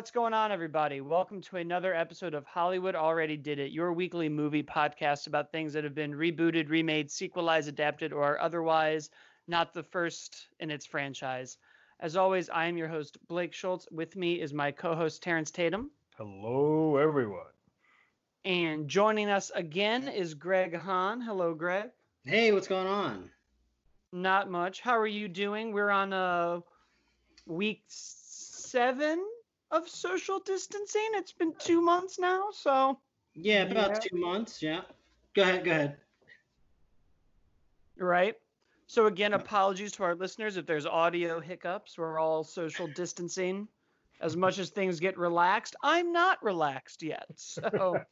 What's going on, everybody? Welcome to another episode of Hollywood Already Did It, your weekly movie podcast about things that have been rebooted, remade, sequelized, adapted, or otherwise not the first in its franchise. As always, I am your host, Blake Schultz. With me is my co host, Terrence Tatum. Hello, everyone. And joining us again is Greg Hahn. Hello, Greg. Hey, what's going on? Not much. How are you doing? We're on a week seven of social distancing. It's been two months now, so Yeah, about Yeah. two months. Yeah. Go ahead. Go ahead. right. So again, apologies to our listeners if there's audio hiccups. We're all social distancing. As much as things get relaxed, I'm not relaxed yet. So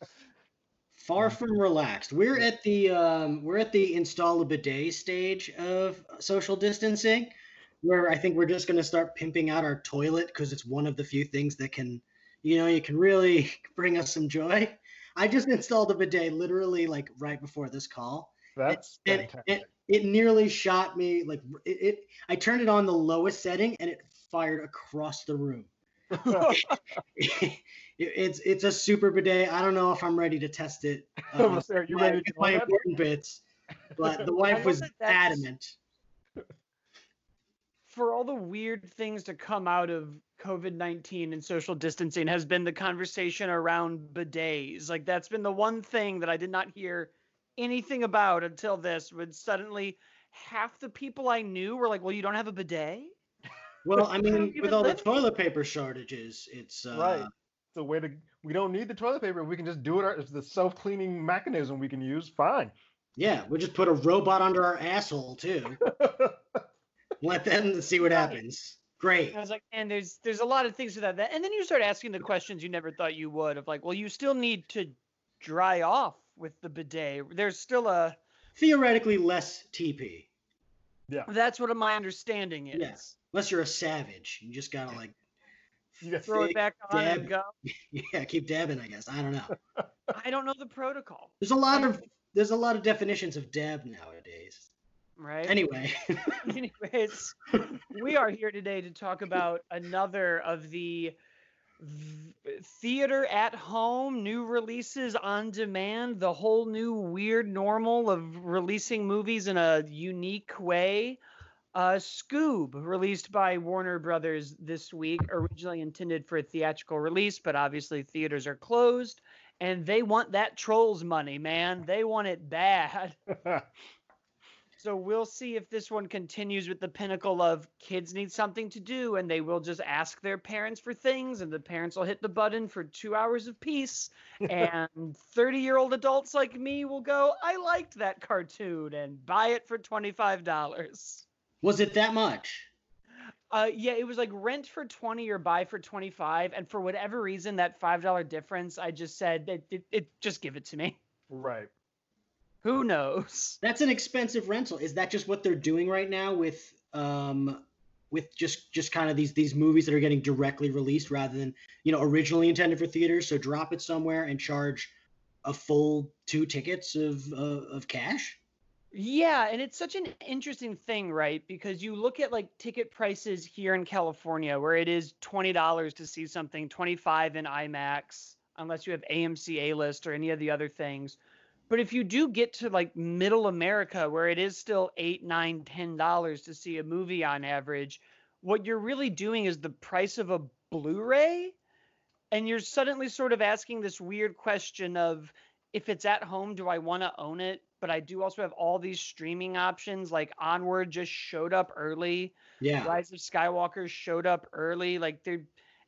Far from relaxed. We're at the um, we're at the install a bidet stage of social distancing, where I think we're just gonna start pimping out our toilet because it's one of the few things that can, you know, you can really bring us some joy. I just installed a bidet literally like right before this call. That's and, fantastic. and it nearly shot me like it, it i turned it on the lowest setting and it fired across the room it's it's a super bidet i don't know if i'm ready to test it uh, Are you ready to my important bits but the wife was adamant for all the weird things to come out of COVID 19 and social distancing has been the conversation around bidets. Like, that's been the one thing that I did not hear anything about until this, when suddenly half the people I knew were like, Well, you don't have a bidet? well i mean with all the toilet paper shortages it's uh Right. It's a way to. We don't need the toilet paper. We can just do it. our- It's the self-cleaning mechanism we can use. Fine. yeah we'll just put a robot under our asshole too let them see what Right. happens great And I was like, and there's there's a lot of things to that. And then you start asking the questions you never thought you would of like, well, you still need to dry off with the bidet. There's still a theoretically less tp Yeah. that's what my understanding is. Yes. unless you're a savage you just gotta like You got- Throw it back on and dab. go. Yeah, keep dabbing, I guess. I don't know. I don't know the protocol, There's a lot of there's a lot of definitions of dab nowadays. Right? Anyway, Anyways, we are here today to talk about another of the v- theater at home new releases on demand, the whole new weird normal of releasing movies in a unique way. Uh, Scoob, released by Warner Brothers this week, originally intended for a theatrical release, but obviously theaters are closed, and they want that Trolls money, man. They want it bad. So we'll see if this one continues with the pinnacle of kids need something to do and they will just ask their parents for things and the parents will hit the button for two hours of peace. and 30 year old adults like me will go, I liked that cartoon and buy it for $25. was it that much? Uh, yeah, it was like rent for 20 or buy for 25. And for whatever reason, that $5 difference, I just said, it, it, it just give it to me. right. Who knows? That's an expensive rental. Is that just what they're doing right now with um with just just kind of these these movies that are getting directly released rather than, you know, originally intended for theaters, so drop it somewhere and charge a full two tickets of uh, of cash? Yeah, and it's such an interesting thing, right? Because you look at like ticket prices here in California where it is $20 to see something, 25 in IMAX, unless you have AMC A list or any of the other things. But if you do get to like middle America where it is still eight, nine, ten dollars to see a movie on average, what you're really doing is the price of a Blu-ray. And you're suddenly sort of asking this weird question of if it's at home, do I want to own it? But I do also have all these streaming options. Like Onward just showed up early. Yeah. Rise of Skywalker showed up early. Like they're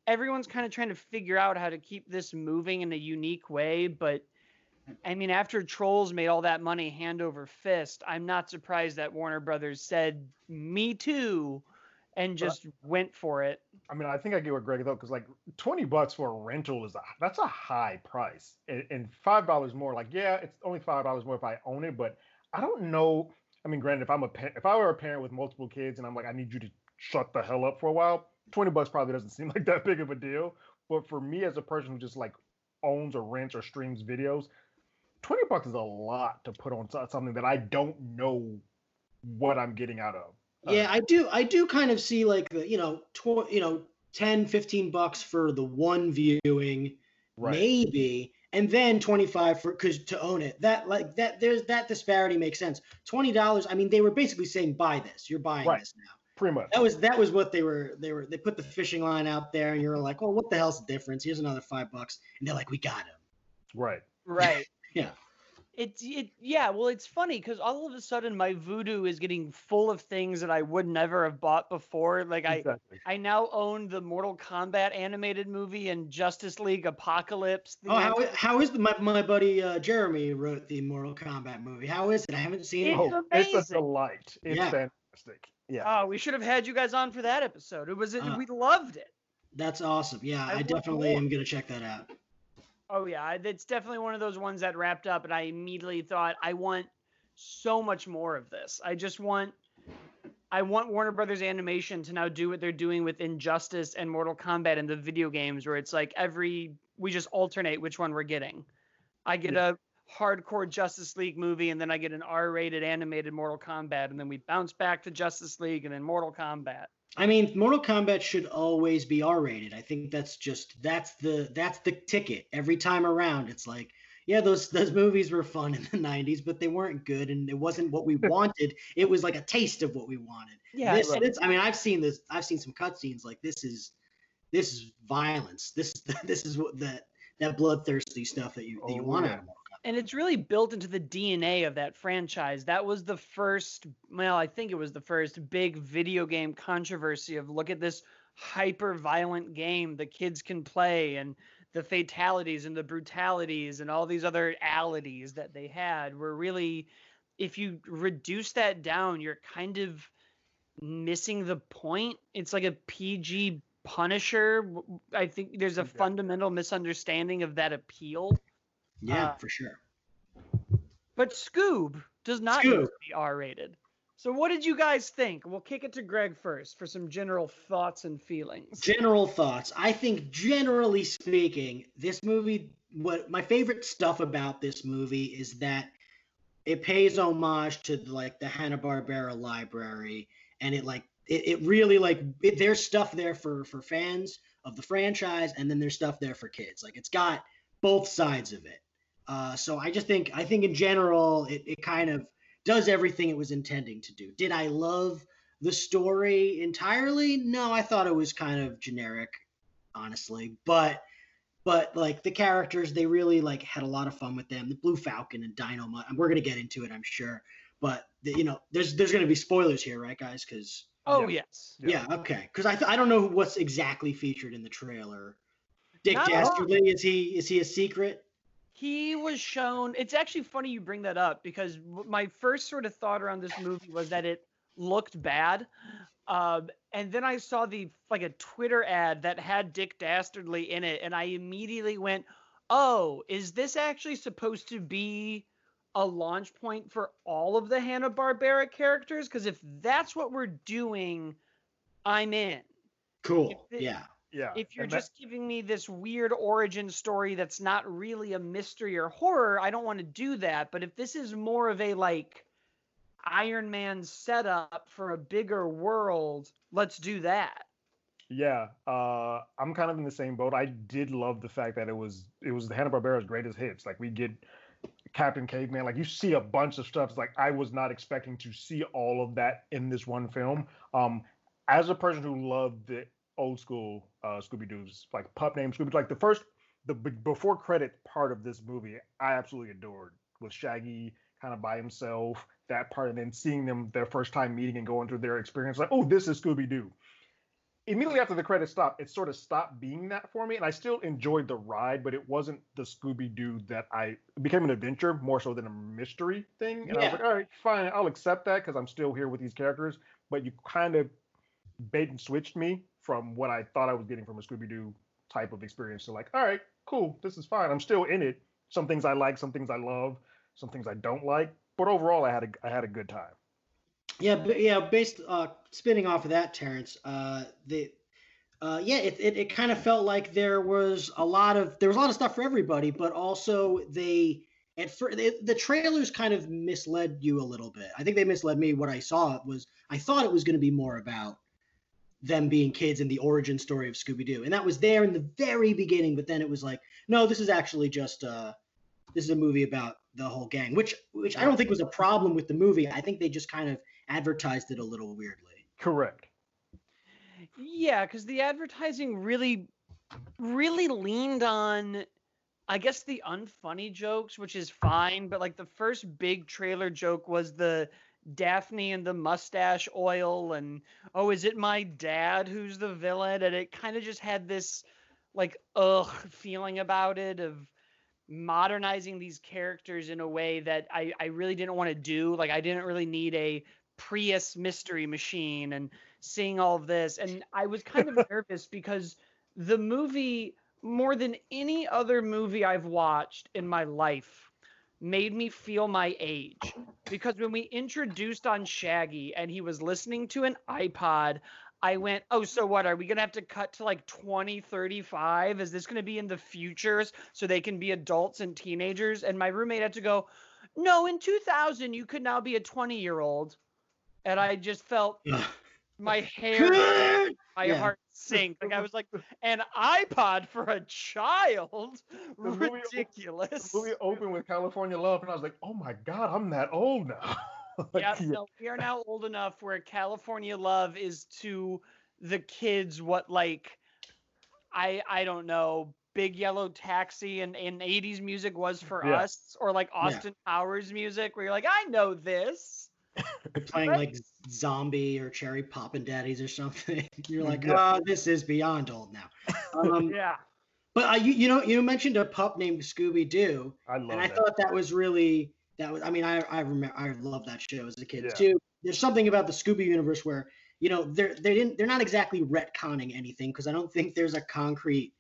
everyone's kind of trying to figure out how to keep this moving in a unique way. But I mean, after Trolls made all that money hand over fist, I'm not surprised that Warner Brothers said me too and just went for it. I mean, I think I get what Greg thought because like twenty bucks for a rental is a that's a high price, and, and five dollars more. Like, yeah, it's only five dollars more if I own it, but I don't know. I mean, granted, if I'm a if I were a parent with multiple kids and I'm like, I need you to shut the hell up for a while, twenty bucks probably doesn't seem like that big of a deal. But for me as a person who just like owns or rents or streams videos, twenty bucks is a lot to put on something that I don't know what I'm getting out of. Uh, Yeah, I do. I do kind of see like the you know, tw- you know, 10, 15 bucks for the one viewing, Right. maybe, and then 25 for because to own it. That like that there's that disparity makes sense. $20, I mean, they were basically saying buy this. You're buying Right. this now. Pretty much. That was that was what they were they were they put the fishing line out there and you're like, well, what the hell's the difference? Here's another five bucks. And they're like, we got him. Right. Right. Yeah. It's it yeah, well it's funny because all of a sudden my Vudu is getting full of things that I would never have bought before. Like I exactly. I now own the Mortal Kombat animated movie and Justice League Apocalypse. the Oh, how, how is the, my, my buddy uh, Jeremy wrote the Mortal Kombat movie? How is it? I haven't seen it. It's oh, it's a delight. It's Yeah. fantastic. Yeah. Oh, we should have had you guys on for that episode. It was Uh, we loved it. That's awesome. Yeah, I I, definitely more. am gonna check that out. Oh yeah, it's definitely one of those ones that wrapped up, and I immediately thought I want so much more of this. I just want, I want Warner Brothers Animation to now do what they're doing with Injustice and Mortal Kombat in the video games, where it's like every we just alternate which one we're getting. I get a hardcore Justice League movie, and then I get an R-rated animated Mortal Kombat, and then we bounce back to Justice League and then Mortal Kombat. I mean, Mortal Kombat should always be R-rated. I think that's just that's the that's the ticket every time around. It's like, yeah, those those movies were fun in the '90s, but they weren't good, and it wasn't what we wanted. It was like a taste of what we wanted. Yeah, this, this, I mean, I've seen this. I've seen some cutscenes. Like this is this is violence. This is this is what that that bloodthirsty stuff that you that you Oh, want yeah. out of Mortal. And it's really built into the DNA of that franchise. That was the first, well, I think it was the first big video game controversy of look at this hyper violent game the kids can play and the fatalities and the brutalities and all these other alities that they had were really if you reduce that down you're kind of missing the point it's like a pg punisher I think there's a Exactly. fundamental misunderstanding of that appeal Yeah, Uh, for sure. but Scoob does not need Scoob. to be R rated. So what did you guys think? We'll kick it to Greg first for some general thoughts and feelings. General thoughts. I think, generally speaking, this movie. What my favorite stuff about this movie is that it pays homage to like the Hanna Barbera library, and it like it, it really like it, there's stuff there for for fans of the franchise, and then there's stuff there for kids. Like it's got both sides of it. Uh, so I just think I think in general it, it kind of does everything it was intending to do. Did I love the story entirely? No, I thought it was kind of generic, honestly. But but like the characters, they really like had a lot of fun with them. The Blue Falcon and Dynomutt. And we're gonna get into it, I'm sure. But the, you know, there's there's gonna be spoilers here, right, guys? Because Oh Yeah. yes. yeah, okay. Because I th- I don't know what's exactly featured in the trailer. Dick Not. Dastardly is he is he a secret? He was shown. It's actually funny you bring that up because my first sort of thought around this movie was that it looked bad. Um, and then I saw the like a Twitter ad that had Dick Dastardly in it, and I immediately went, "Oh, is this actually supposed to be a launch point for all of the Hanna Barbera characters? Because if that's what we're doing, I'm in. Cool. It- yeah. Yeah. If you're and that- just giving me this weird origin story that's not really a mystery or horror, I don't want to do that. But if this is more of a like Iron Man setup for a bigger world, let's do that. Yeah, uh, I'm kind of in the same boat. I did love the fact that it was it was the Hanna Barbera's greatest hits. Like we get Captain Caveman. Like you see a bunch of stuff. It's like I was not expecting to see all of that in this one film. Um, as a person who loved the old school uh, Scooby Doo's like pup name Scooby, like the first the be- before credit part of this movie, I absolutely adored with Shaggy kind of by himself. That part, and then seeing them their first time meeting and going through their experience, like, oh, this is Scooby Doo immediately after the credits stopped, it sort of stopped being that for me. And I still enjoyed the ride, but it wasn't the Scooby Doo that I became an adventure more so than a mystery thing. And I was like, all right, fine, I'll accept that because I'm still here with these characters. But you kind of bait and switched me from what I thought I was getting from a Scooby Doo type of experience to like, all right, cool, this is fine. I'm still in it. Some things I like, some things I love, some things I don't like. But overall, I had a I had a good time. Yeah, but yeah, based uh spinning off of that, Terrence, uh the uh yeah, it, it, it kind of felt like there was a lot of there was a lot of stuff for everybody, but also they at first the trailers kind of misled you a little bit. I think they misled me. What I saw was I thought it was going to be more about them being kids and the origin story of Scooby Doo, and that was there in the very beginning. But then it was like, no, this is actually just uh, this is a movie about the whole gang, which which I don't think was a problem with the movie. I think they just kind of advertised it a little weirdly. Correct. Yeah, because the advertising really, really leaned on, I guess, the unfunny jokes, which is fine. But like the first big trailer joke was the Daphne and the mustache oil, and oh, is it my dad who's the villain? And it kind of just had this like ugh feeling about it of modernizing these characters in a way that I, I really didn't want to do. Like I didn't really need a Prius mystery machine and seeing all of this. And I was kind of nervous because the movie, more than any other movie I've watched in my life, made me feel my age. Because when we introduced on Shaggy and he was listening to an iPod, I went, oh, so what? Are we going to have to cut to like 2035? Is this going to be in the futures so they can be adults and teenagers? And my roommate had to go, no, in 2000, you could now be a 20 year old. And I just felt my hair, my Yeah. heart sink. Like I was like, an iPod for a child? The movie- Ridiculous. The movie opened with California Love, and I was like, oh my god, I'm that old now. Like, yeah, no, we are now old enough where California Love is to the kids what like I I don't know, Big Yellow Taxi and, and 80s music was for Yeah. us, or like Austin Powers music, where you're like, I know this. Playing like Zombie or Cherry Poppin' Daddies or something. You're like, Yeah. oh, this is beyond old now. Um, Yeah. But uh, you, you know, you mentioned a pup named Scooby Doo, I love and I that. thought that was really that was. I mean, I I remember I love that show as a kid Yeah. too. There's something about the Scooby universe where you know they're they didn't they're not exactly retconning anything because I don't think there's a concrete.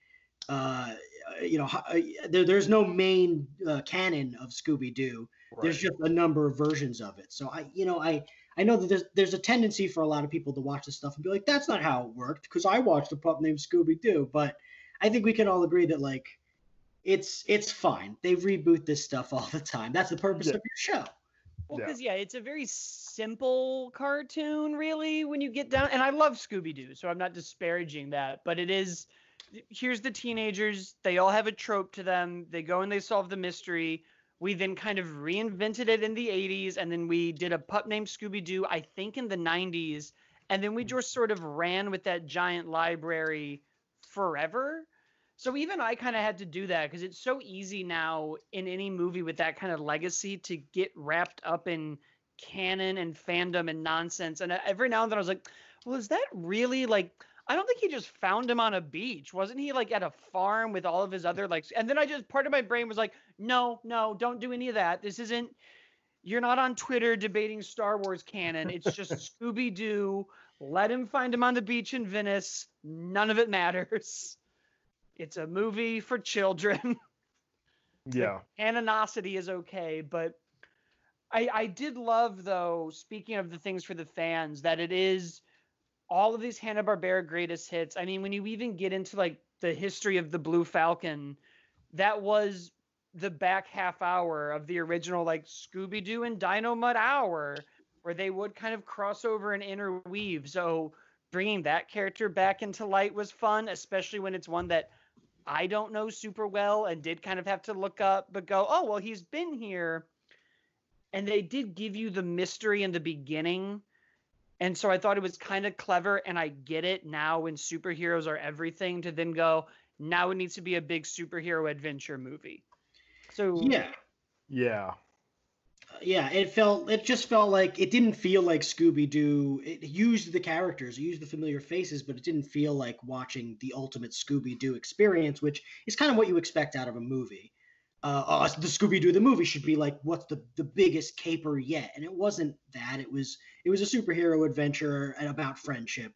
Uh, you know, uh, there, there's no main uh, canon of Scooby Doo. There's just a number of versions of it. So I, you know, I I know that there's there's a tendency for a lot of people to watch this stuff and be like, that's not how it worked because I watched a pup named Scooby Doo. But I think we can all agree that like it's it's fine. They reboot this stuff all the time. That's the purpose Yeah. of your show. Well, Yeah. because yeah, it's a very simple cartoon, really, when you get down. And I love Scooby Doo, so I'm not disparaging that. But it is. Here's the teenagers. They all have a trope to them. They go and they solve the mystery. We then kind of reinvented it in the 80s, and then we did a pup named Scooby Doo, I think in the 90s, and then we just sort of ran with that giant library forever. So even I kind of had to do that because it's so easy now in any movie with that kind of legacy to get wrapped up in canon and fandom and nonsense. And uh, every now and then I was like, well, is that really like? I don't think he just found him on a beach. Wasn't he like at a farm with all of his other like? And then I just part of my brain was like, no, no, don't do any of that. This isn't. You're not on Twitter debating Star Wars canon. It's just Scooby Doo. Let him find him on the beach in Venice. None of it matters. It's a movie for children. yeah. Canonicity is okay, but I I did love though, speaking of the things for the fans, that it is all of these Hanna Barbera greatest hits. I mean, when you even get into like the history of the Blue Falcon, that was the back half hour of the original like Scooby Doo and Dynomutt hour, where they would kind of cross over and interweave. So bringing that character back into light was fun, especially when it's one that I don't know super well and did kind of have to look up, but go, oh, well, he's been here. And they did give you the mystery in the beginning. And so I thought it was kind of clever. And I get it now when superheroes are everything to then go, now it needs to be a big superhero adventure movie. So, Yeah. Yeah. yeah it felt it just felt like it didn't feel like scooby-doo it used the characters it used the familiar faces but it didn't feel like watching the ultimate scooby-doo experience which is kind of what you expect out of a movie uh, uh, the scooby-doo the movie should be like what's the, the biggest caper yet. And it wasn't that. It was it was a superhero adventure and about friendship.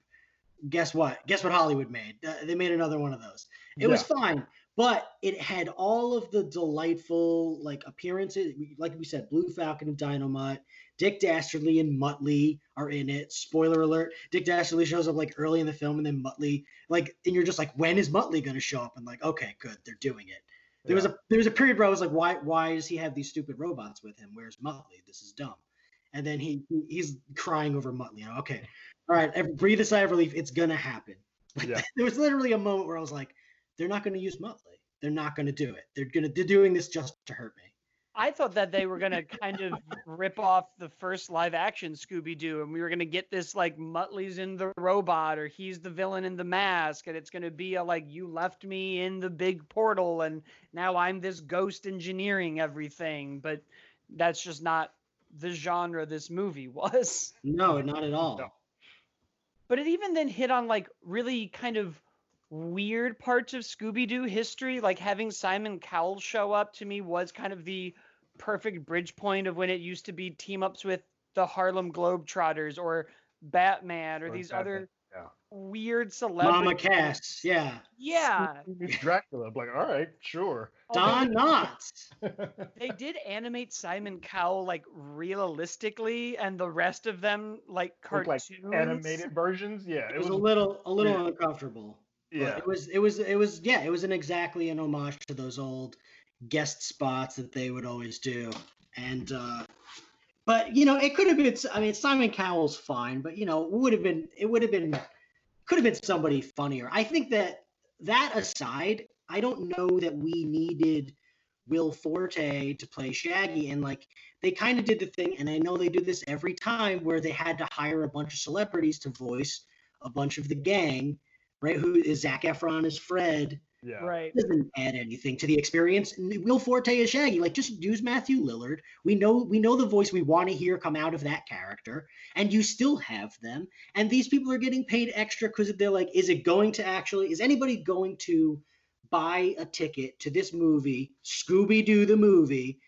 Guess what? Guess what hollywood made? Uh, they made another one of those. It was fine but it had all of the delightful like appearances. Like we said blue falcon and dynomutt dick dastardly and muttley are in it. Spoiler alert dick dastardly shows up like early in the film and then muttley like and you're just like when is muttley going to show up? And like okay good they're doing it there was a there was a period where i was like why why does he have these stupid robots with him where's muttley this is dumb and then he he- he's crying over muttley you know okay all right, every, breathe a sigh of relief. It's gonna happen. Like, Yeah. there was literally a moment where I was like, they're not gonna use Muttley. They're not gonna do it. They're gonna they're doing this just to hurt me. I thought that they were gonna kind of rip off the first live action Scooby Doo, and we were gonna get this like Muttley's in the robot, or he's the villain in the mask, and it's gonna be a like you left me in the big portal, and now I'm this ghost engineering everything. But that's just not the genre this movie was. No, not at all. No. But it even then hit on like really kind of weird parts of Scooby Doo history. Like having Simon Cowell show up to me was kind of the perfect bridge point of when it used to be team ups with the Harlem Globetrotters or Batman or Or these Batman, other yeah. weird celebrities. Mama Cass, yeah. Yeah. Dracula. I'm like, all right, sure. Oh, Don Knotts. They did animate Simon Cowell like realistically and the rest of them like Look like cartoons. animated versions. Yeah, It was a little a little uncomfortable. but Yeah, It was it was it was yeah, it was an exactly an homage to those old guest spots that they would always do. And uh but you know, it could have been I mean Simon Cowell's fine, but you know, it would have been it would have been could have been somebody funnier. I think that that aside, I don't know that we needed Will Forte to play Shaggy and like they kind of did the thing and I know they do this every time where they had to hire a bunch of celebrities to voice a bunch of the gang right? Who is Zac Efron as Fred? Yeah. Right. Doesn't add anything to the experience. Will Forte is Shaggy, like just use Matthew Lillard. We know we know the voice we want to hear come out of that character, and you still have them. And these people are getting paid extra because they're like, is it going to actually? Is anybody going to buy a ticket to this movie, Scooby Doo the movie,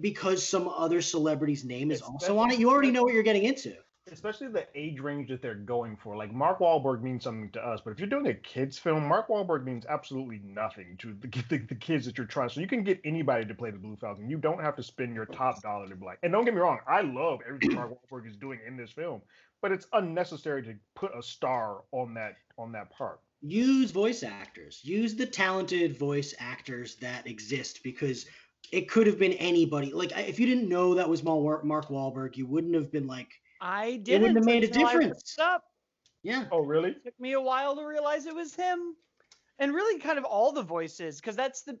because some other celebrity's name is also on it? You already know what you're getting into. Especially the age range that they're going for. Like Mark Wahlberg means something to us, but if you're doing a kids film, Mark Wahlberg means absolutely nothing to the, the, the kids that you're trying. So you can get anybody to play the Blue Falcon. You don't have to spend your top dollar to be like. And don't get me wrong, I love everything Mark Wahlberg is doing in this film, but it's unnecessary to put a star on that on that part. use voice actors use the talented voice actors that exist because it could have been anybody like if you didn't know that was mark Wahlberg you wouldn't have been like I didn't It wouldn't have made a until I looked difference. up. yeah Oh, really? It took me a while to realize it was him and really kind of all the voices because that's the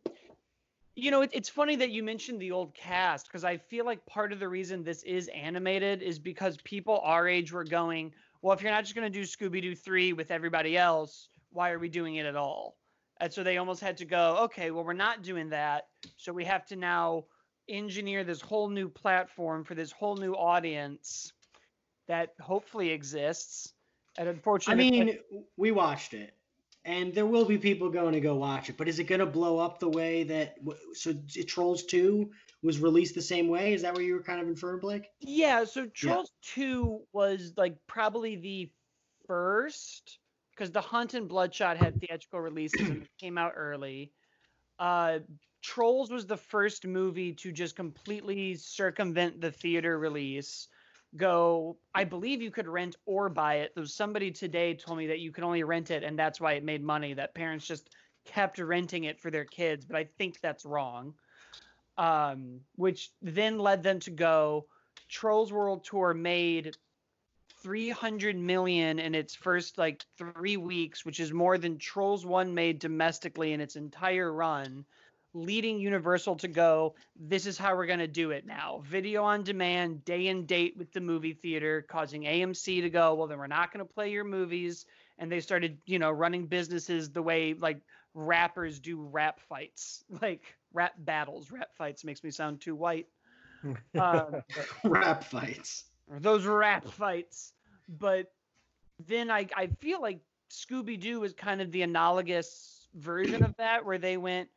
you know it, it's funny that you mentioned the old cast because i feel like part of the reason this is animated is because people our age were going well if you're not just going to do scooby-doo 3 with everybody else why are we doing it at all and so they almost had to go okay well we're not doing that so we have to now engineer this whole new platform for this whole new audience that hopefully exists. And unfortunately, i mean we watched it. And there will be people going to go watch it. But is it going to blow up the way that so trolls 2 was released the same way? Is that what you were kind of inferring blake? Yeah, so Trolls 2 was like probably the first because The Hunt and Bloodshot had theatrical releases and came out early. Uh, Trolls was the first movie to just completely circumvent the theater release. Go, I believe you could rent or buy it. Though somebody today told me that you could only rent it, and that's why it made money. That parents just kept renting it for their kids, but I think that's wrong. Um, which then led them to go. Trolls World Tour made 300 million in its first like three weeks, which is more than Trolls 1 made domestically in its entire run, leading Universal to go, this is how we're going to do it now. Video on demand, day and date with the movie theater, causing AMC to go, well, then we're not going to play your movies. And they started, you know, running businesses the way like rappers do rap fights, like rap battles. Rap fights makes me sound too white. Um, rap fights or those rap fights. But then I, I feel like Scooby Doo is kind of the analogous version of that, where they went,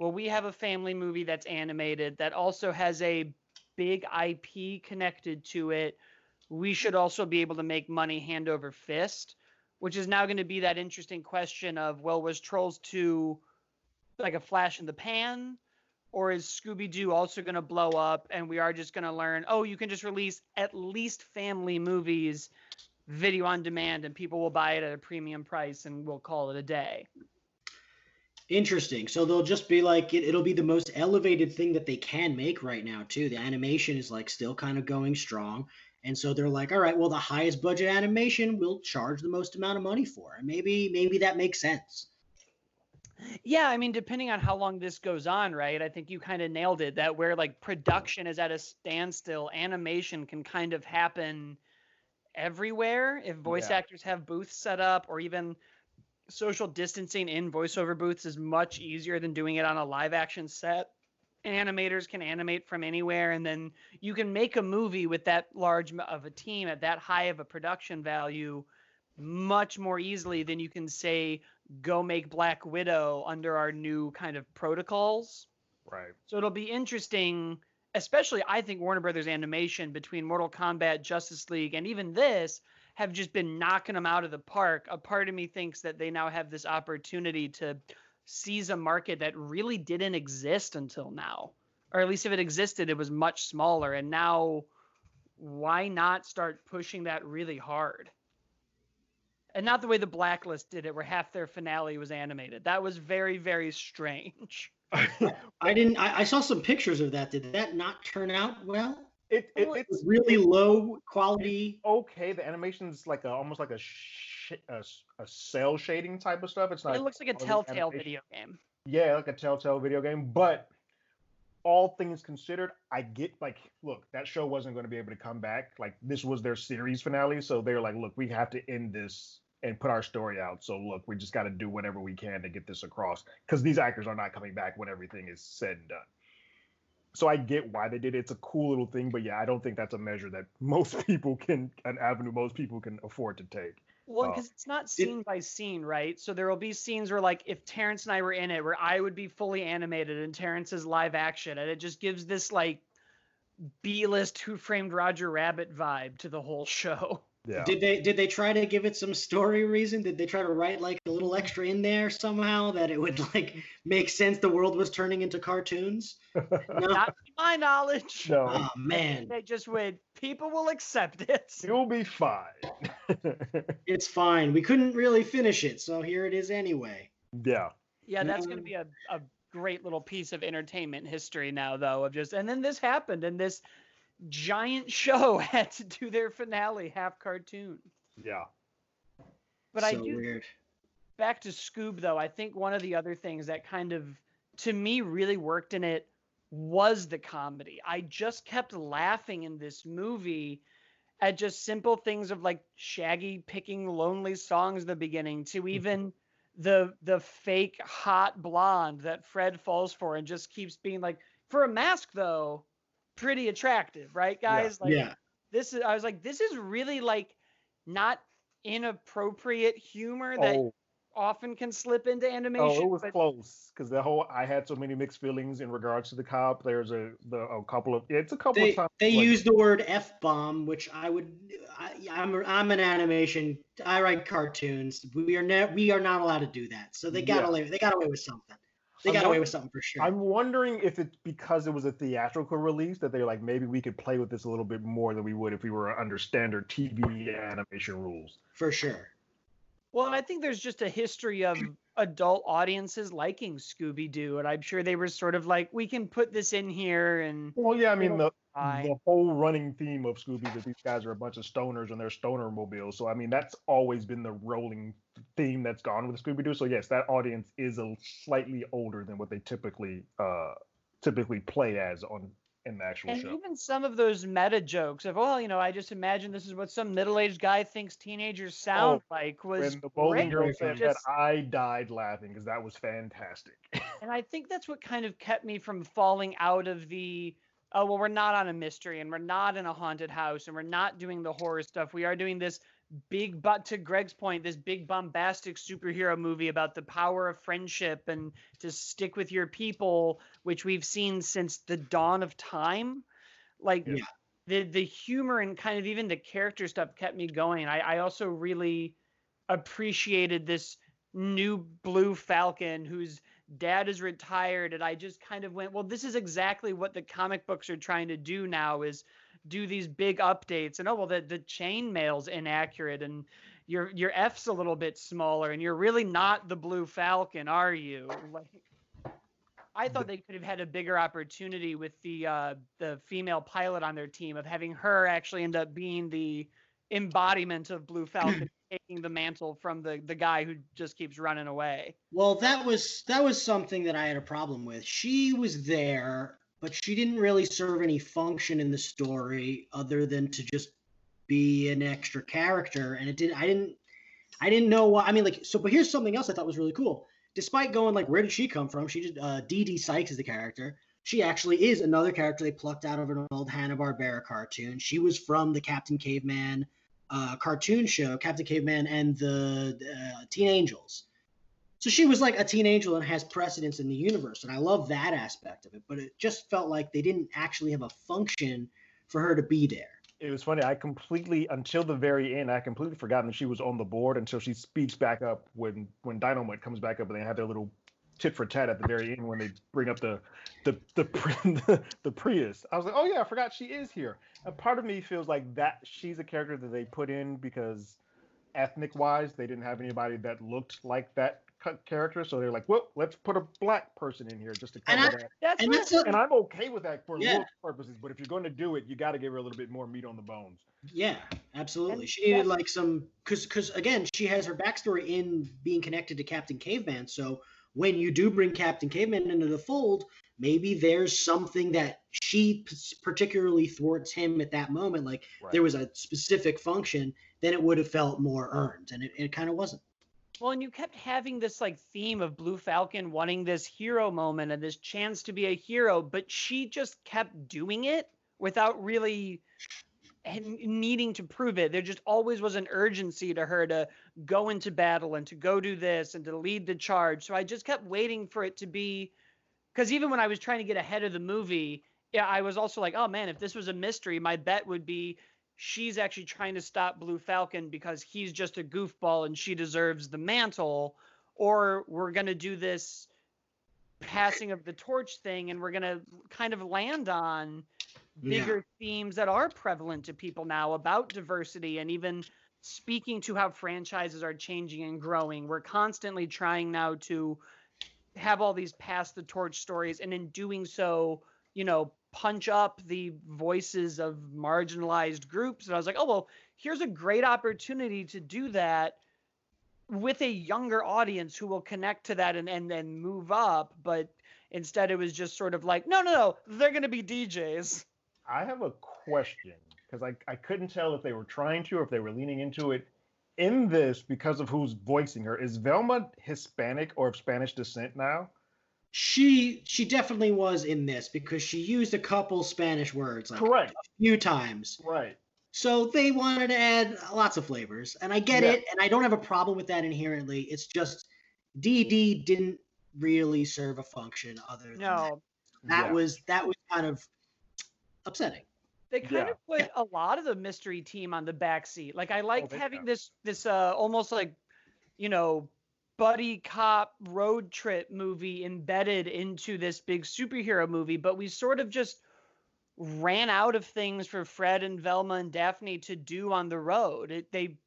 well, we have a family movie that's animated that also has a big IP connected to it. We should also be able to make money hand over fist, which is now going to be that interesting question of, well, was Trolls 2 like a flash in the pan? or is Scooby Doo also going to blow up and we are just going to learn, oh, you can just release at least family movies video on demand and people will buy it at a premium price and we'll call it a day? Interesting. So they'll just be like it, it'll be the most elevated thing that they can make right now too. The animation is like still kind of going strong And so they're like, all right, well, the highest budget animation will charge the most amount of money for. And maybe maybe that makes sense. Yeah, I mean, depending on how long this goes on, right? I think you kind of nailed it. That where like production is at a standstill, animation can kind of happen everywhere if voice Yeah. actors have booths set up, or even social distancing in voiceover booths is much easier than doing it on a live action set. Animators can animate from anywhere, and then you can make a movie with that large of a team at that high of a production value much more easily than you can say go make Black Widow under our new kind of protocols. Right. So it'll be interesting, especially I think Warner Brothers animation between Mortal Kombat, Justice League, and even this have just been knocking them out of the park. A part of me thinks that they now have this opportunity to seize a market that really didn't exist until now. Or at least if it existed, it was much smaller. And now, why not start pushing that really hard? And not the way the Blacklist did it, where half their finale was animated. That was very, very strange. I didn't. I, I saw some pictures of that. Did that not turn out well? It, it it's Really low quality. okay. The animation's like a almost like a sh- a, a cell shading type of stuff. It's not. it looks like a Telltale animation. video game. Yeah, like a Telltale video game. But all things considered, I get like, look, that show wasn't going to be able to come back. Like this was their series finale, so they're like, look, we have to end this and put our story out. So look, we just got to do whatever we can to get this across because these actors are not coming back when everything is said and done. So I get why they did it. It's a cool little thing, but yeah, I don't think that's a measure that most people can, an avenue most people can afford to take. Well, um, because it's not scene by scene, right? So there will be scenes where, like, if Terrence and I were in it, where I would be fully animated and Terrence is live action, and it just gives this like B-list Who Framed Roger Rabbit vibe to the whole show. Yeah. Did they did they try to give it some story reason? Did they try to write like a little extra in there somehow that it would like make sense the world was turning into cartoons? No. Not to my knowledge. no, Oh man, They just went. People will accept it. you'll be fine. it's fine. We couldn't really finish it, so here it is anyway. yeah. Yeah, that's going to Mm. be a, a great little piece of entertainment history now, though, of just, and then this happened, and this giant show had to do their finale half cartoon. Yeah. But I do, weird. back to Scoob, though, I think one of the other things that kind of, to me, really worked in it was the comedy. I just kept laughing in this movie at just simple things of like Shaggy picking lonely songs at the beginning to mm-hmm. even the the fake hot blonde that Fred falls for and just keeps being like for a mask though pretty attractive, right Yeah. guys? Like yeah, this is I was like this is really like not inappropriate humor that Oh, often can slip into oh, animation. oh, it was but close because the whole I had so many mixed feelings in regards to the cop. There's a the a couple of it's a couple they of times they like, use the word f bomb, which I would. I, I'm I'm an animation. I write cartoons. We are ne- we are not allowed to do that. So they got Yeah. away. They got away with something. They I'm got away with something for sure. I'm wondering if it's because it was a theatrical release that they're like maybe we could play with this a little bit more than we would if we were under standard TV animation rules. for sure. Well, and I think there's just a history of adult audiences liking Scooby Doo, and I'm sure they were sort of like, we can put this in here and Well, yeah, I mean the fine. the whole running theme of Scooby that these guys are a bunch of stoners and they're stoner mobiles. So I mean that's always been the rolling theme that's gone with Scooby Doo. So yes, that audience is a slightly older than what they typically uh typically play as on in the actual And show. even some of those meta jokes of, well, you know, I just imagine this is what some middle-aged guy thinks teenagers oh, sound like was when the bowling great. girl said that, I died laughing because that was fantastic. And I think that's what kind of kept me from falling out of the oh well we're not on a mystery and we're not in a haunted house and we're not doing the horror stuff. We are doing this big but to Greg's point, this big bombastic superhero movie about the power of friendship and to stick with your people, which we've seen since the dawn of time. Like Yeah. the the humor and kind of even the character stuff kept me going. I, I also really appreciated this new blue falcon whose dad is retired and i just kind of went well this is exactly what the comic books are trying to do now is do these big updates and oh well the, the chain mail's inaccurate and your your f's a little bit smaller and you're really not the blue falcon are you like I thought they could have had a bigger opportunity with the uh, the female pilot on their team of having her actually end up being the embodiment of Blue Falcon, taking the mantle from the the guy who just keeps running away. Well, that was that was something that I had a problem with. She was there, but she didn't really serve any function in the story other than to just be an extra character. And it didn't. I didn't. I didn't know why. I mean, like so. But here's something else I thought was really cool. Despite going like, where did she come from? She did. Uh, Dee Sykes is the character. She actually is another character they plucked out of an old Hanna Barbera cartoon. She was from the Captain Caveman uh, cartoon show, Captain Caveman and the uh, Teen Angels. So she was like a teen angel and has precedence in the universe, and I love that aspect of it. But it just felt like they didn't actually have a function for her to be there. It was funny. I completely until the very end, I completely forgotten that she was on the board until she speaks back up when when Dynomutt comes back up and they have their little tit for tat at the very end when they bring up the the the, the, the Prius. I was like, oh yeah, I forgot she is here. And part of me feels like that she's a character that they put in because ethnic wise they didn't have anybody that looked like that character, so they're like, well, let's put a black person in here just to cover and that. That's and, what- that's a, And I'm okay with that for Yeah. purposes, but if you're going to do it, you got to give her a little bit more meat on the bones. yeah, absolutely. And She needed like some because because again, she has her backstory in being connected to Captain Caveman. So when you do bring Captain Caveman into the fold, maybe there's something that she p- particularly thwarts him at that moment. Like there was a specific function, then it would have felt more earned, and it, it kind of wasn't. Well, and you kept having this like theme of Blue Falcon wanting this hero moment and this chance to be a hero, but she just kept doing it without really needing to prove it. There just always was an urgency to her to go into battle and to go do this and to lead the charge. So I just kept waiting for it to be because even when I was trying to get ahead of the movie, yeah, I was also like, oh man, if this was a mystery, my bet would be she's actually trying to stop Blue Falcon because he's just a goofball and she deserves the mantle, or we're gonna do this passing of the torch thing and we're gonna kind of land on Yeah. bigger themes that are prevalent to people now about diversity and even speaking to how franchises are changing and growing. We're constantly trying now to have all these pass the torch stories and in doing so, you know, punch up the voices of marginalized groups. And I was like, oh well, here's a great opportunity to do that with a younger audience who will connect to that and and then move up. But instead it was just sort of like, no, no, no, they're gonna be DJs. I have a question because I, I couldn't tell if they were trying to or if they were leaning into it. In this, because of who's voicing her, is Velma Hispanic or of Spanish descent now? She she definitely was in this because she used a couple Spanish words like Correct. a few times. Right. So they wanted to add lots of flavors, and I get Yeah. it, and I don't have a problem with that inherently. It's just DD didn't really serve a function other than that. No, That Yeah. was that was kind of upsetting. they kind Yeah. of put a lot of the mystery team on the back seat. Like I liked big having time. this this uh almost like you know buddy cop road trip movie embedded into this big superhero movie, but we sort of just ran out of things for Fred and Velma and Daphne to do on the road. It, they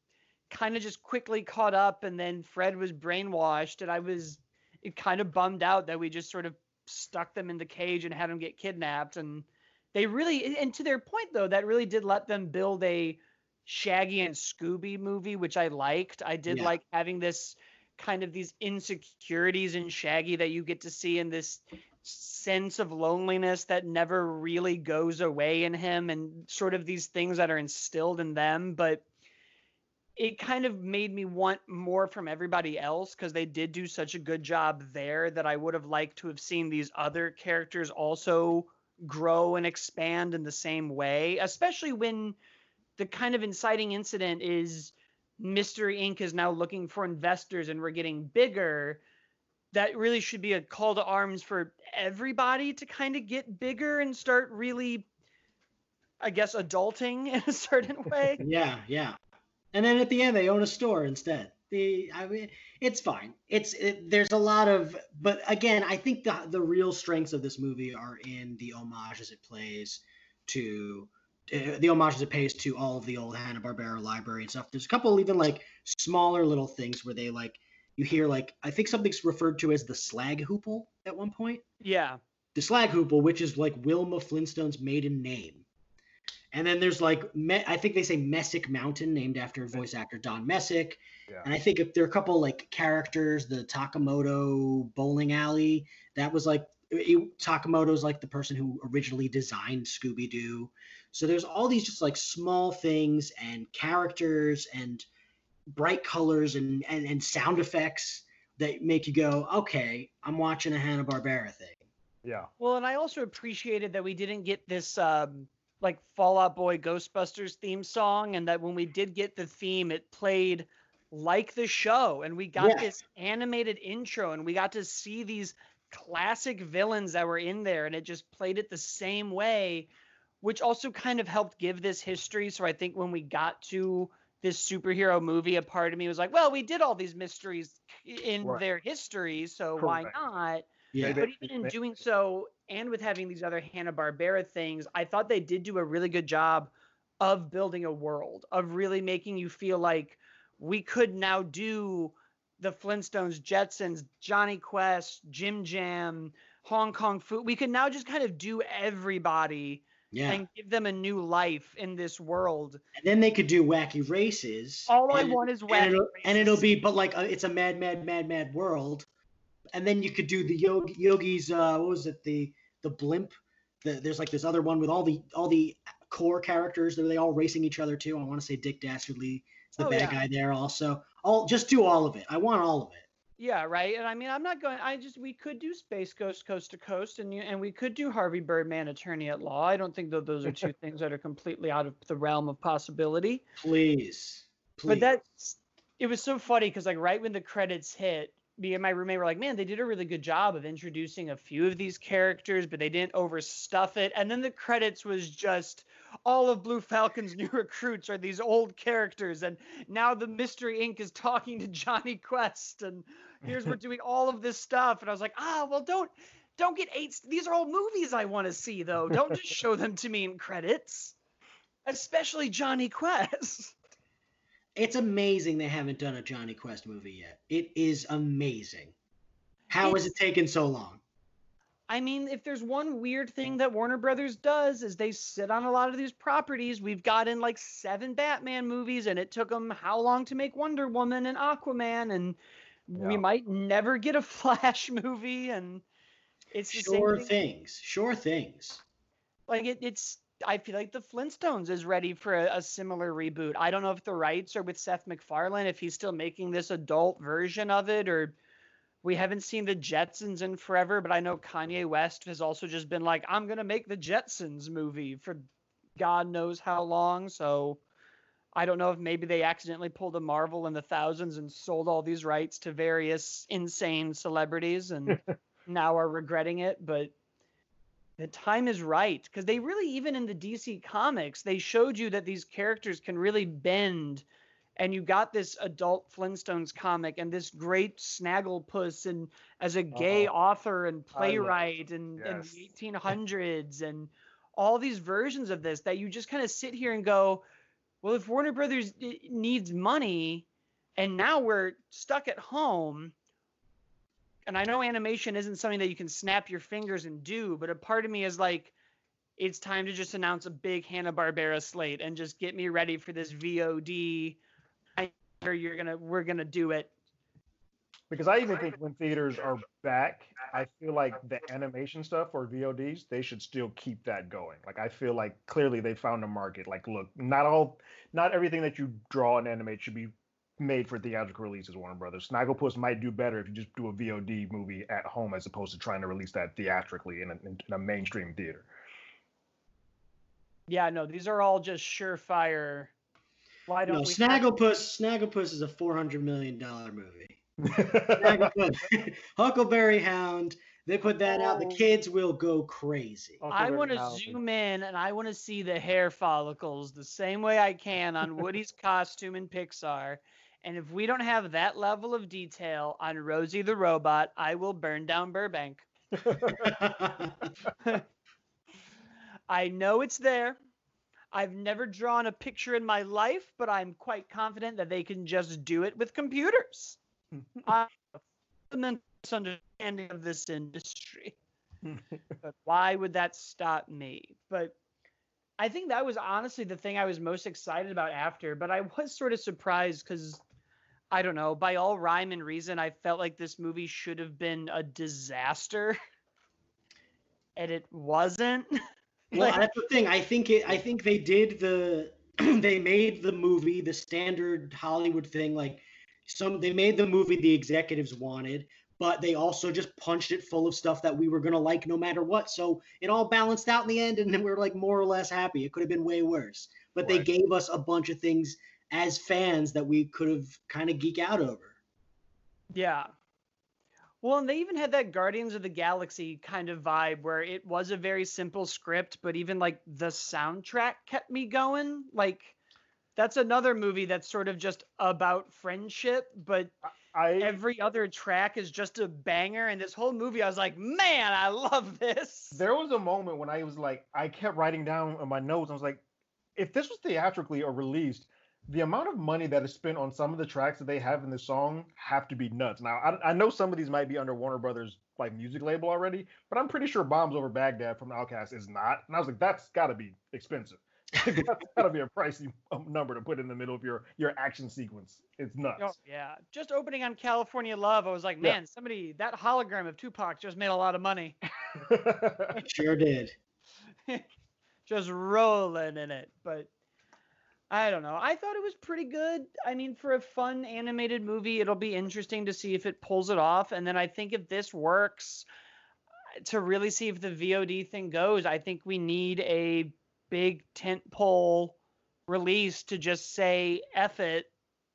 kind of just quickly caught up and then Fred was brainwashed and I was it kind of bummed out that we just sort of stuck them in the cage and had them get kidnapped and they really and to their point though that really did let them build a shaggy and scooby movie which i liked i did Yeah. like having this kind of these insecurities in shaggy that you get to see in this sense of loneliness that never really goes away in him and sort of these things that are instilled in them. But it kind of made me want more from everybody else because they did do such a good job there that I would have liked to have seen these other characters also grow and expand in the same way, especially when the kind of inciting incident is Mystery Inc. is now looking for investors and we're getting bigger. That really should be a call to arms for everybody to kind of get bigger and start really, I guess, adulting in a certain way. Yeah, yeah. And then at the end, they own a store instead. The I mean, it's fine. It's it, there's a lot of, but again, I think the the real strengths of this movie are in the homages it plays to Uh, the homages it pays to all of the old Hanna Barbera library and stuff. There's a couple even like smaller little things where they like you hear like I think something's referred to as the Slaghoople at one point. Yeah. The Slaghoople, which is like Wilma Flintstone's maiden name. And then there's like Me- I think they say Messick Mountain, named after voice actor Don Messick. Yeah. And I think if there are a couple like characters, the Takamoto bowling alley, that was like it, Takamoto's like the person who originally designed Scooby Doo. So there's all these just like small things and characters and bright colors and, and, and sound effects that make you go, okay, I'm watching a Hanna Barbera thing. Yeah. Well, and I also appreciated that we didn't get this um, like Fall Out Boy Ghostbusters theme song, and that when we did get the theme, it played like the show, and we got Yeah. this animated intro, and we got to see these classic villains that were in there, and it just played it the same way, which also kind of helped give this history. So I think when we got to this superhero movie, a part of me was like, well, we did all these mysteries in Right. their history, so why not? Yeah. But even in doing so, and with having these other Hanna Barbera things, I thought they did do a really good job of building a world, of really making you feel like we could now do the Flintstones, Jetsons, Jonny Quest, Jim Jam, Hong Kong Phooey. We could now just kind of do everybody Yeah. and give them a new life in this world. And then they could do wacky races. All I want is and wacky it'll, and it'll be, but like uh, it's a mad, mad, mad, mad world. And then you could do the yogi, yogis. Uh, what was it? The the blimp. The, there's like this other one with all the all the core characters. They're they all racing each other too. I want to say Dick Dastardly is the Oh, bad yeah. guy there also. All just do all of it. I want all of it. Yeah, right. And I mean, I'm not going. I just we could do Space Ghost Coast to Coast, and you, and we could do Harvey Birdman Attorney at Law. I don't think that those are two things that are completely out of the realm of possibility. Please, please. But that's it was so funny because like right when the credits hit, me and my roommate were like, "Man, they did a really good job of introducing a few of these characters, but they didn't overstuff it." And then the credits was just all of Blue Falcon's new recruits are these old characters, and now the Mystery Inc. is talking to Jonny Quest, and here's we're doing all of this stuff. And I was like, "Ah, well, don't." Don't get eight. These are all movies I want to see, though. Don't just show them to me in credits, especially Jonny Quest. it's amazing they haven't done a Jonny Quest movie yet. It is amazing. How has it taken so long? I mean, if there's one weird thing that Warner Brothers does is they sit on a lot of these properties. We've gotten like seven Batman movies, and it took them how long to make Wonder Woman and Aquaman, and we might never get a Flash movie, and it's the Sure same thing. things. Sure things. Like it, it's. I feel like the Flintstones is ready for a, a similar reboot. I don't know if the rights are with Seth MacFarlane, if he's still making this adult version of it, or we haven't seen the Jetsons in forever. But I know Kanye West has also just been like, I'm gonna make the Jetsons movie for God knows how long. So I don't know if maybe they accidentally pulled a Marvel in the thousands and sold all these rights to various insane celebrities and now are regretting it. But the time is right because they really even in the DC comics they showed you that these characters can really bend and you got this adult Flintstones comic and this great Snagglepuss and as a gay Uh-huh. author and playwright and in the 1800s and all these versions of this that you just kind of sit here and go well if Warner Brothers needs money and now we're stuck at home and I know animation isn't something that you can snap your fingers and do, but a part of me is like, it's time to just announce a big Hanna Barbera slate and just get me ready for this VOD. I you're gonna we're gonna do it. Because I even think when theaters are back, I feel like the animation stuff or VODs, they should still keep that going. Like I feel like clearly they found a market. Like, look, not all, not everything that you draw and animate should be made for theatrical releases. Warner Brothers, Snagglepuss might do better if you just do a VOD movie at home as opposed to trying to release that theatrically in a, in a mainstream theater. Yeah, no, these are all just surefire. Why don't No, we? Snagglepuss. Snagglepuss is a four hundred million dollar movie. Snagglepuss, Huckleberry Hound. They put that out. The Oh. kids will go crazy. I want to zoom in and I want to see the hair follicles the same way I can on Woody's costume in Pixar. And if we don't have that level of detail on Rosie the robot, I will burn down Burbank. I know it's there. I've never drawn a picture in my life, but I'm quite confident that they can just do it with computers. I'm a misunderstanding of this industry. but why would that stop me? But I think that was honestly the thing I was most excited about after. But I was sort of surprised because I don't know, by all rhyme and reason, I felt like this movie should have been a disaster. And it wasn't. Well, like, that's the thing. I think it. I think they did the. they made the movie the standard Hollywood thing. Like some, they made the movie the executives wanted, but they also just punched it full of stuff that we were gonna like no matter what. So it all balanced out in the end, and then we are like more or less happy. It could have been way worse, but right. they gave us a bunch of things as fans that we could have kind of geek out over. Yeah. Well, and they even had that Guardians of the Galaxy kind of vibe where it was a very simple script, but even like the soundtrack kept me going. Like that's another movie that's sort of just about friendship, but I, every other track is just a banger. And this whole movie, I was like, man, I love this. There was a moment when I was like, I kept writing down on my notes. I was like, if this was theatrically or released, the amount of money that is spent on some of the tracks that they have in the song have to be nuts. Now, I, I know some of these might be under Warner Brothers like music label already, but I'm pretty sure Bombs Over Baghdad from Outkast is not. And I was like, that's got to be expensive. That's got to be a pricey um, number to put in the middle of your your action sequence. It's nuts. Oh, yeah, just opening on California Love, I was like, man, yeah. somebody that hologram of Tupac just made a lot of money. sure did. just rolling in it, but I don't know. I thought it was pretty good. I mean, for a fun animated movie, it'll be interesting to see if it pulls it off. And then I think if this works, to really see if the VOD thing goes, I think we need a big tent pole release to just say "eff it."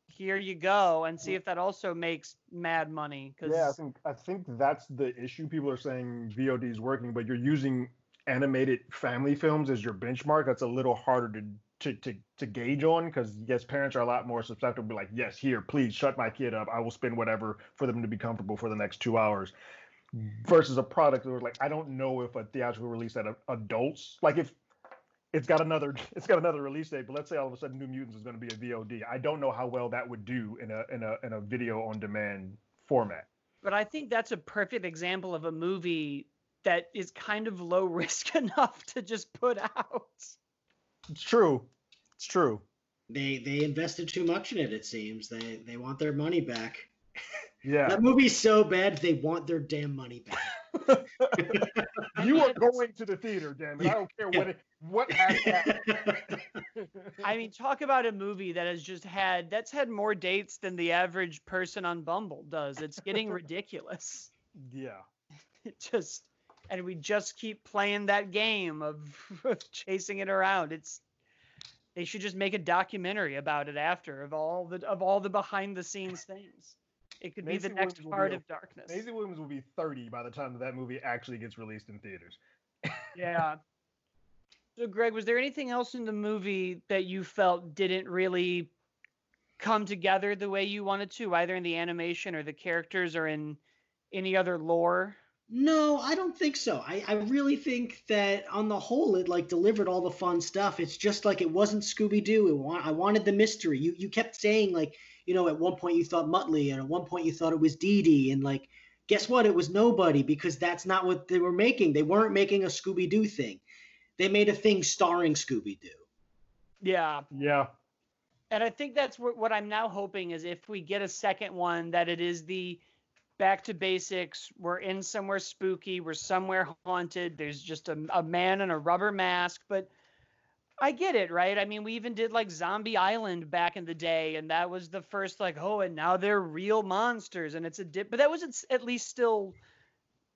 Here you go, and see if that also makes mad money. Cause... Yeah, I think I think that's the issue. People are saying VOD is working, but you're using animated family films as your benchmark. That's a little harder to to to, to gauge on because yes, parents are a lot more susceptible. To be like, yes, here, please shut my kid up. I will spend whatever for them to be comfortable for the next two hours. Versus a product that was like, I don't know if a theatrical release at adults, like if it's got another it's got another release date, but let's say all of a sudden New Mutants is going to be a VOD. I don't know how well that would do in a in a in a video on demand format. But I think that's a perfect example of a movie that is kind of low risk enough to just put out. It's true. It's true. They they invested too much in it. It seems they they want their money back. Yeah. that movie's so bad they want their damn money back. you are going to the theater, damn it. I don't care what it, what I mean, talk about a movie that has just had that's had more dates than the average person on Bumble does. It's getting ridiculous. Yeah. It just and we just keep playing that game of, of chasing it around. It's they should just make a documentary about it after of all the of all the behind the scenes things. It could Maisie be the next Williams part of darkness. Maisie Williams will be 30 by the time that, that movie actually gets released in theaters. yeah. So Greg, was there anything else in the movie that you felt didn't really come together the way you wanted to, either in the animation or the characters or in any other lore? No, I don't think so. I, I really think that on the whole, it like delivered all the fun stuff. It's just like it wasn't Scooby Doo. Wa- I wanted the mystery. You you kept saying like you know at one point you thought Muttley and at one point you thought it was Dee Dee and like guess what? It was nobody because that's not what they were making. They weren't making a Scooby Doo thing. They made a thing starring Scooby Doo. Yeah. Yeah. And I think that's what, what I'm now hoping is if we get a second one that it is the back to basics. We're in somewhere spooky. We're somewhere haunted. There's just a, a man in a rubber mask. But I get it, right? I mean, we even did like Zombie Island back in the day, and that was the first like, oh, and now they're real monsters, and it's a dip. But that was at least still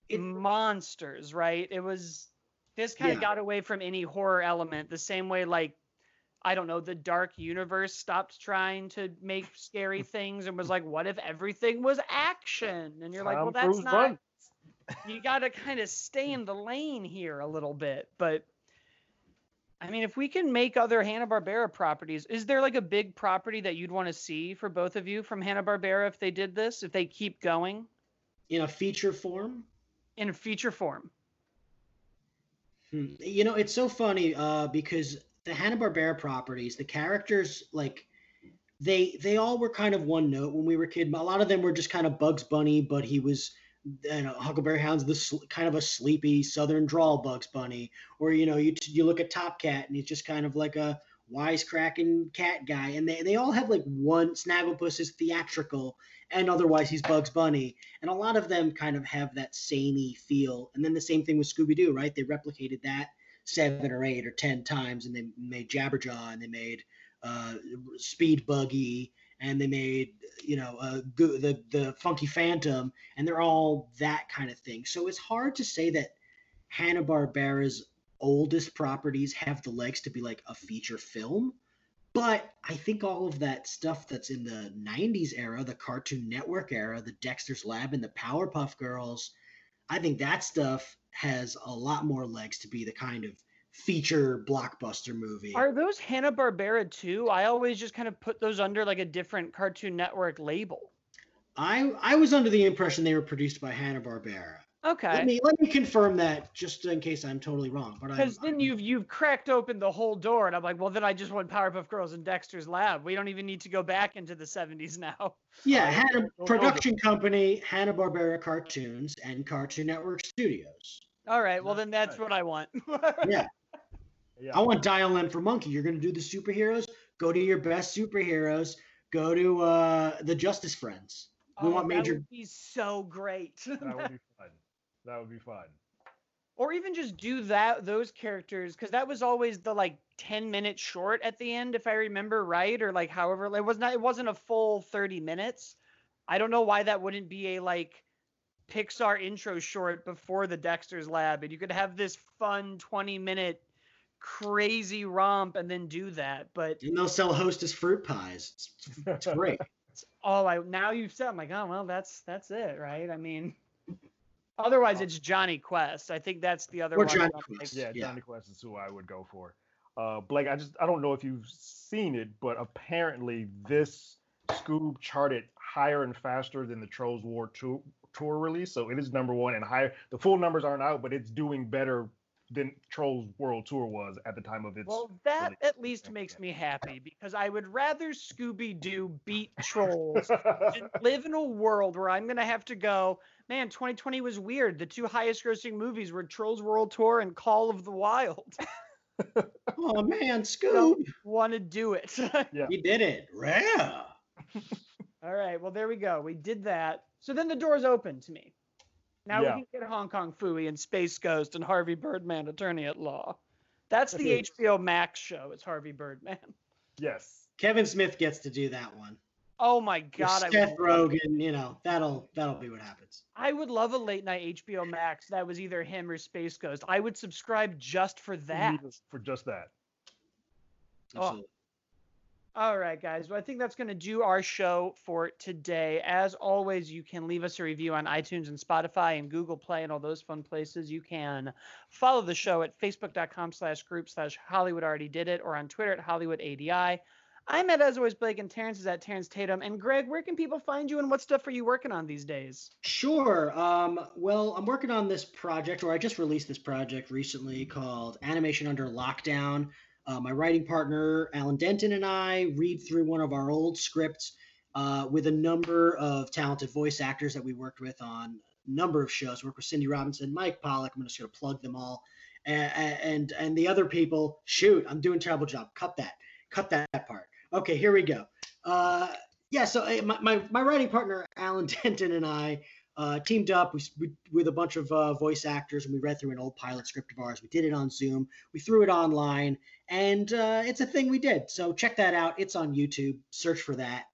it, monsters, right? It was. This kind of yeah. got away from any horror element, the same way like I don't know, the dark universe stopped trying to make scary things and was like, what if everything was action? And you're like, well, that's not. you got to kind of stay in the lane here a little bit. But I mean, if we can make other Hanna Barbera properties, is there like a big property that you'd want to see for both of you from Hanna Barbera if they did this, if they keep going? In a feature form? In a feature form. Hmm. You know, it's so funny uh, because the Hanna Barbera properties, the characters like they they all were kind of one note when we were kid. A lot of them were just kind of Bugs Bunny, but he was you know, Huckleberry Hound's the sl- kind of a sleepy Southern drawl Bugs Bunny, or you know, you you look at Top Cat and he's just kind of like a wisecracking cat guy, and they they all have like one Snagglepuss is theatrical, and otherwise he's Bugs Bunny, and a lot of them kind of have that samey feel. And then the same thing with Scooby Doo, right? They replicated that seven or eight or ten times, and they made Jabberjaw, and they made uh, Speed Buggy, and they made you know the the Funky Phantom, and they're all that kind of thing. So it's hard to say that Hanna Barbera's oldest properties have the legs to be like a feature film. But I think all of that stuff that's in the 90s era, the Cartoon Network era, the Dexter's Lab and the Powerpuff Girls, I think that stuff has a lot more legs to be the kind of feature blockbuster movie. Are those Hanna Barbera too? I always just kind of put those under like a different Cartoon Network label. I I was under the impression they were produced by Hanna Barbera. Okay. Let Okay. me let me confirm that just in case I'm totally wrong. But Because I'm, then you've you've cracked open the whole door, and I'm like, well, then I just want Powerpuff Girls and Dexter's Lab. We don't even need to go back into the 70s now. yeah, Uh, Hanna no, no, production company, Hanna Barbera Cartoons and Cartoon Network Studios. All right, well then that's what I want. Yeah. Yeah. I want Dial M for Monkey. You're going to do the superheroes. Go to your best superheroes. Go to uh, the Justice Friends. We Oh, want that major- would be so great. that would be fun. That would be fun. or even just do that those characters because that was always the like 10 minute short at the end if i remember right or like however it was not it wasn't a full 30 minutes i don't know why that wouldn't be a like pixar intro short before the dexter's lab and you could have this fun 20 minute crazy romp and then do that but And they'll sell Hostess fruit pies. It's, it's great. oh i now you've said i'm like oh well that's that's it right i mean otherwise it's jonny quest i think that's the other Or one Jonny Quest. like, Yeah, Yeah. Jonny Quest is who I would go for. Uh, Blake, I just I don't know if you've seen it, but apparently this Scoob charted higher and faster than the Trolls War tour, tour release. So it is number one and higher. The full numbers aren't out, but it's doing better than Trolls World Tour was at the time of its. Well, that release. at least Yeah, makes me happy because I would rather Scooby Doo beat trolls than live in a world where I'm going to have to go, man, 2020 was weird. The two highest grossing movies were Trolls World Tour and Call of the Wild. Oh man, Scoob, Want to do it. Yeah. you did it. Rare. All right, well, there we go. We did that. So then the door's open to me. Now Yeah. we can get Hong Kong Phooey and Space Ghost and Harvey Birdman, attorney at law. That's the Okay. HBO Max show. It's Harvey Birdman. yes. Kevin Smith gets to do that one. Oh my God! I would Seth love- Rogen, you know that'll that'll be what happens. I would love a late night HBO Max that was either him or Space Ghost. I would subscribe just for that. For just that. Oh. All right, guys. Well, I think that's going to do our show for today. As always, you can leave us a review on iTunes and Spotify and Google Play and all those fun places. You can follow the show at facebook.com slash group slash Hollywood already did it or on Twitter at Hollywood ADI. I'm at as always Blake and Terrence is at Terrence Tatum. And Greg, where can people find you and what stuff are you working on these days? Sure. Um, well, I'm working on this project, or I just released this project recently called Animation Under Lockdown. Uh, my writing partner, Alan Denton, and I read through one of our old scripts uh, with a number of talented voice actors that we worked with on a number of shows. Worked with Cindy Robinson, Mike Pollock. I'm just going to plug them all. And, and and the other people, shoot, I'm doing terrible job. Cut that. Cut that part. Okay, here we go. Uh, yeah, so uh, my, my, my writing partner, Alan Denton, and I uh, teamed up we, we, with a bunch of uh, voice actors and we read through an old pilot script of ours. We did it on Zoom. We threw it online, and uh, it's a thing we did. So check that out. It's on YouTube. Search for that.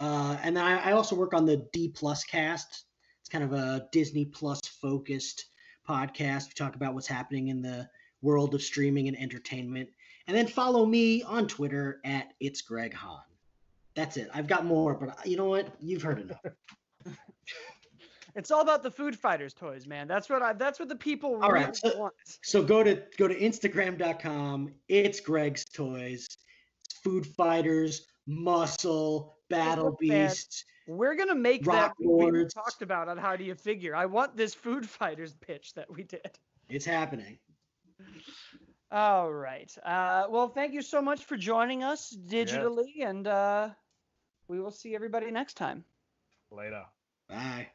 Uh, and then I, I also work on the D Plus Cast. It's kind of a Disney Plus focused podcast. We talk about what's happening in the world of streaming and entertainment. And then follow me on Twitter at it's Greg Hahn. That's it. I've got more, but uh, you know what? You've heard enough. It's all about the Food Fighters toys, man. That's what I. That's what the people All really right, so- want. So go to go to Instagram.com. It's Greg's Toys. It's Food Fighters, Muscle, Battle. Beasts. We're gonna make that we talked about on How Do You Figure. I want this Food Fighters pitch that we did. It's happening. All right. Uh, well, thank you so much for joining us digitally, and uh, we will see everybody next time. Later. Bye.